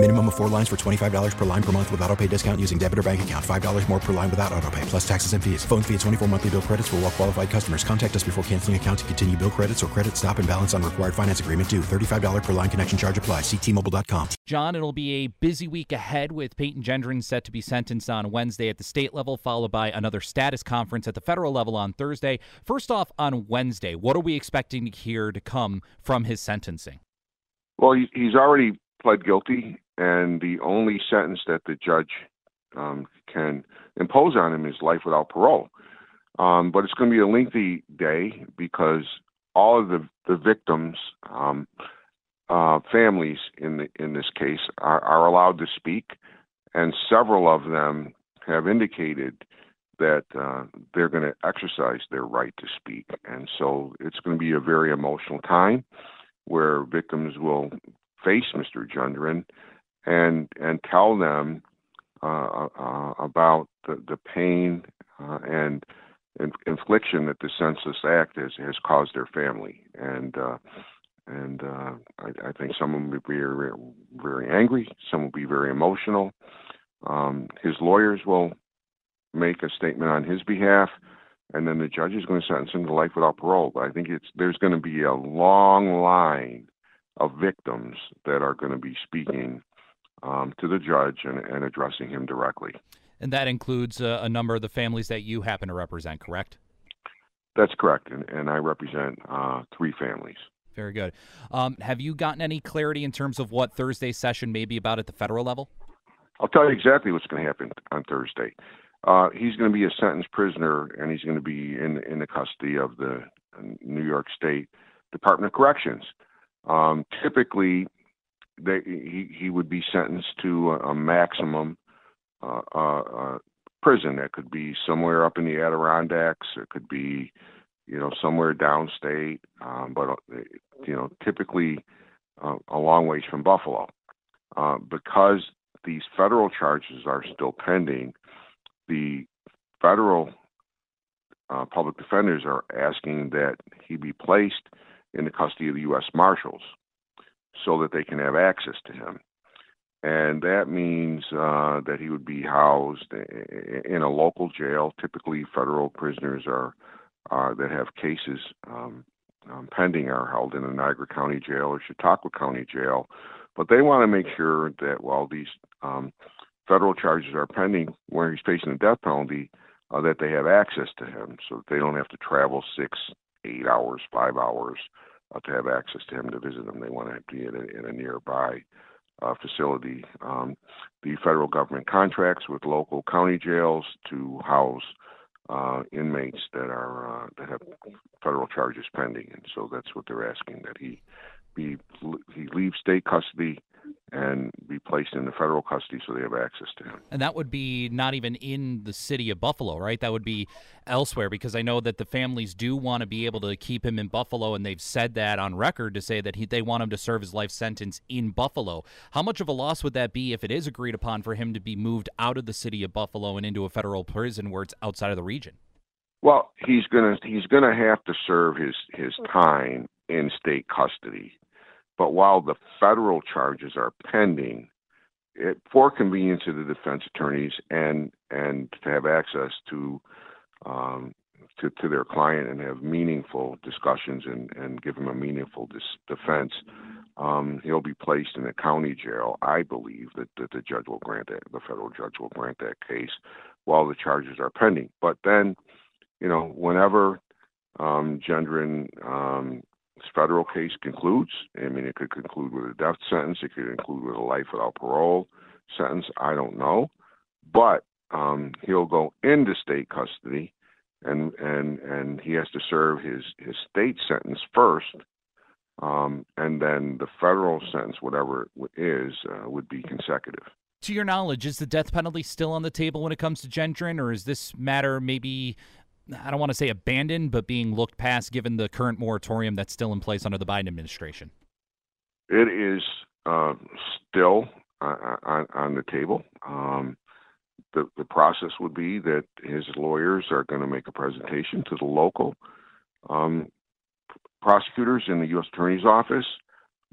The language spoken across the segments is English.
Minimum of four lines for $25 per line per month with auto pay discount using debit or bank account. $5 more per line without auto pay, plus taxes and fees. Phone fee at 24 monthly bill credits for all well qualified customers. Contact us before canceling account to continue bill credits or credit stop and balance on required finance agreement due. $35 per line connection charge apply. Ctmobile.com. John, it'll be a busy week ahead with Peyton Gendron set to be sentenced on Wednesday at the state level, followed by another status conference at the federal level on Thursday. First off, on Wednesday, what are we expecting to hear to come from his sentencing? Well, he's already pled guilty, and the only sentence that the judge um, can impose on him is life without parole. Um, but it's going to be a lengthy day because all of the the victims, um, uh, families in the in this case, are, are allowed to speak, and several of them have indicated that uh, they're going to exercise their right to speak, and so it's going to be a very emotional time where victims will face Mr. Gendron and and tell them uh, uh, about the, the pain uh, and infliction that the Census act has, has caused their family. And uh, and uh, I, I, think some of them will be very, very angry. Some will be very emotional. Um, his lawyers will make a statement on his behalf, and then the judge is going to sentence him to life without parole. But I think it's there's going to be a long line of victims that are going to be speaking um, to the judge and, and, addressing him directly. And that includes uh, a number of the families that you happen to represent, correct? That's correct. And, and I represent uh, three families. Very good. Um, have you gotten any clarity in terms of what Thursday's session may be about at the federal level? I'll tell you exactly what's going to happen on Thursday. Uh, he's going to be a sentenced prisoner, and he's going to be in in the custody of the New York State Department of Corrections. Um, typically, they, he he would be sentenced to a, a maximum uh, uh, uh, prison. That could be somewhere up in the Adirondacks. It could be, you know, somewhere downstate. Um, but uh, you know, typically uh, a long ways from Buffalo, uh, because these federal charges are still pending. The federal public defenders are asking that he be placed in the custody of the U.S. Marshals so that they can have access to him. And that means uh, that he would be housed in a local jail. Typically, federal prisoners are uh, that have cases um, um, pending are held in a Niagara County jail or Chautauqua County jail. But they want to make sure that while these um, federal charges are pending, where he's facing the death penalty, uh, that they have access to him, so that they don't have to travel six, eight hours, five hours uh, to have access to him to visit him. They want to be in a, in a nearby uh, facility. Um, the federal government contracts with local county jails to house uh, inmates that are uh, that have federal charges pending, and so that's what they're asking that he be he leave state custody and be placed in the federal custody so they have access to him. And that would be not even in the city of Buffalo, right? That would be elsewhere because I know that the families do want to be able to keep him in Buffalo, and they've said that on record to say that he, they want him to serve his life sentence in Buffalo. How much of a loss would that be if it is agreed upon for him to be moved out of the city of Buffalo and into a federal prison where it's outside of the region? Well, he's gonna he's gonna have to serve his his time in state custody but while the federal charges are pending, it, for convenience of the defense attorneys and and to have access to um, to, to their client and have meaningful discussions and, and give him a meaningful dis- defense, um, he'll be placed in a county jail. I believe that, that the judge will grant that, the federal judge will grant that case while the charges are pending. But then, you know, whenever um, Gendron um, this federal case concludes. I mean, it could conclude with a death sentence. It could conclude with a life without parole sentence. I don't know, but um, he'll go into state custody, and and and he has to serve his his state sentence first, um, and then the federal sentence, whatever it is, uh, would be consecutive. To your knowledge, is the death penalty still on the table when it comes to Gendron, or is this matter maybe I don't want to say abandoned, but being looked past given the current moratorium that's still in place under the Biden administration? It is uh, still on, on the table. Um, the, the process would be that his lawyers are going to make a presentation to the local um, prosecutors in the U.S. Attorney's Office,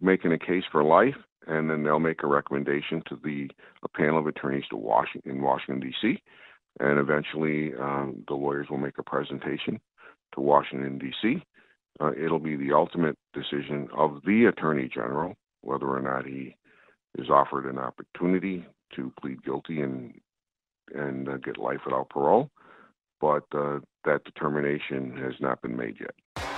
making a case for life, and then they'll make a recommendation to the panel of attorneys to Washington in Washington D.C. And eventually, um, the lawyers will make a presentation to Washington D.C. Uh, it'll be the ultimate decision of the Attorney General whether or not he is offered an opportunity to plead guilty and and uh, get life without parole, but uh, that determination has not been made yet.